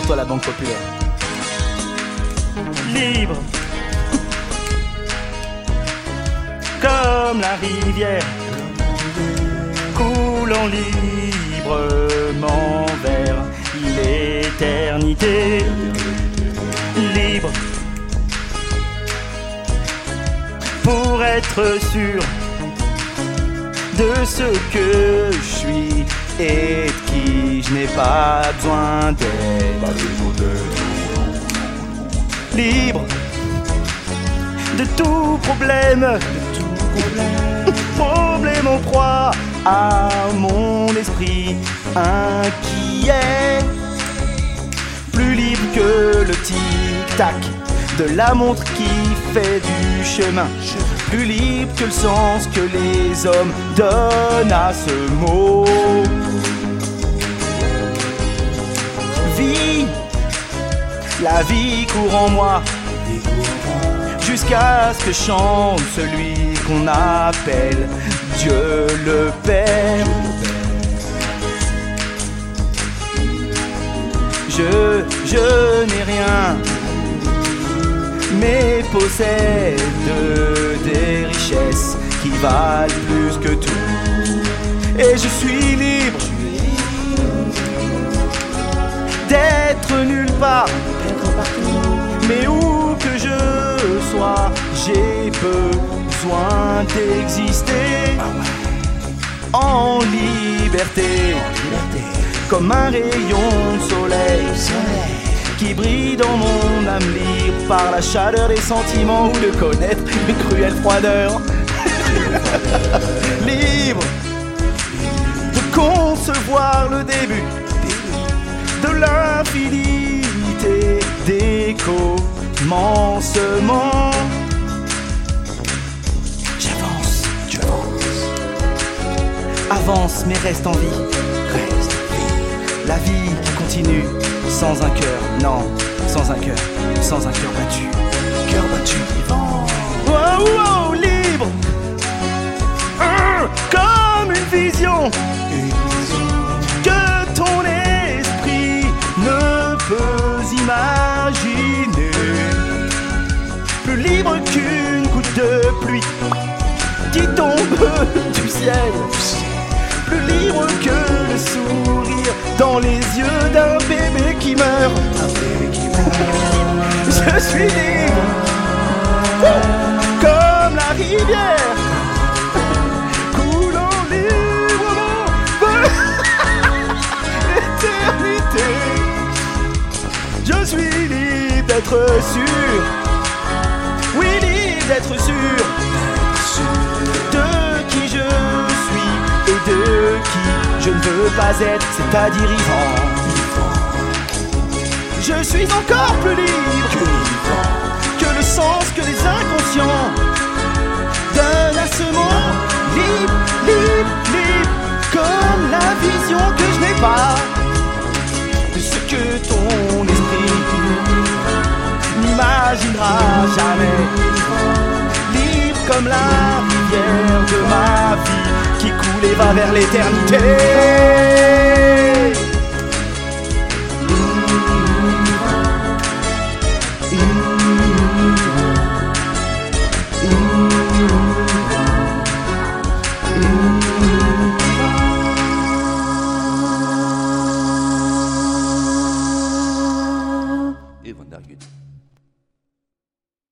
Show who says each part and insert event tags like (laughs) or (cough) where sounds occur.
Speaker 1: toi la Banque Populaire.
Speaker 2: Libre. Comme la rivière. Coulant librement vers l'éternité. Libre. Pour être sûr de ce que je suis et de qui je n'ai pas besoin d'être. Libre de tout problème, problème en proie à mon esprit inquiet. Plus libre que le tic-tac de la montre qui fait du chemin. Plus libre que le sens que les hommes donnent à ce mot. La vie court en moi. Jusqu'à ce que chante celui qu'on appelle Dieu le Père. Je, je n'ai rien, mais possède des richesses qui valent plus que tout. Et je suis libre nulle part, mais où que je sois, j'ai besoin d'exister en liberté, comme un rayon de soleil qui brille dans mon âme libre par la chaleur des sentiments ou de connaître une cruelle froideur. (laughs) libre de concevoir le début de l'infinité des commencements. J'avance, tu avances. Avance, mais reste en vie. Reste vie. La vie qui continue sans un cœur, non, sans un cœur, sans un cœur battu. Cœur battu, vivant. Wow, wow, du ciel. Plus libre que le sourire dans les yeux d'un bébé qui meurt. Je suis libre comme la rivière coulant librement l'éternité. Je suis libre d'être sûr, oui libre d'être sûr pas être, c'est-à-dire. Je suis encore plus libre que le sens que les inconscients donnent à ce mot. Libre, libre, libre, comme la vision que je n'ai pas de ce que ton esprit n'imaginera jamais. Libre comme la rivière de ma vie qui coule et va vers l'éternité.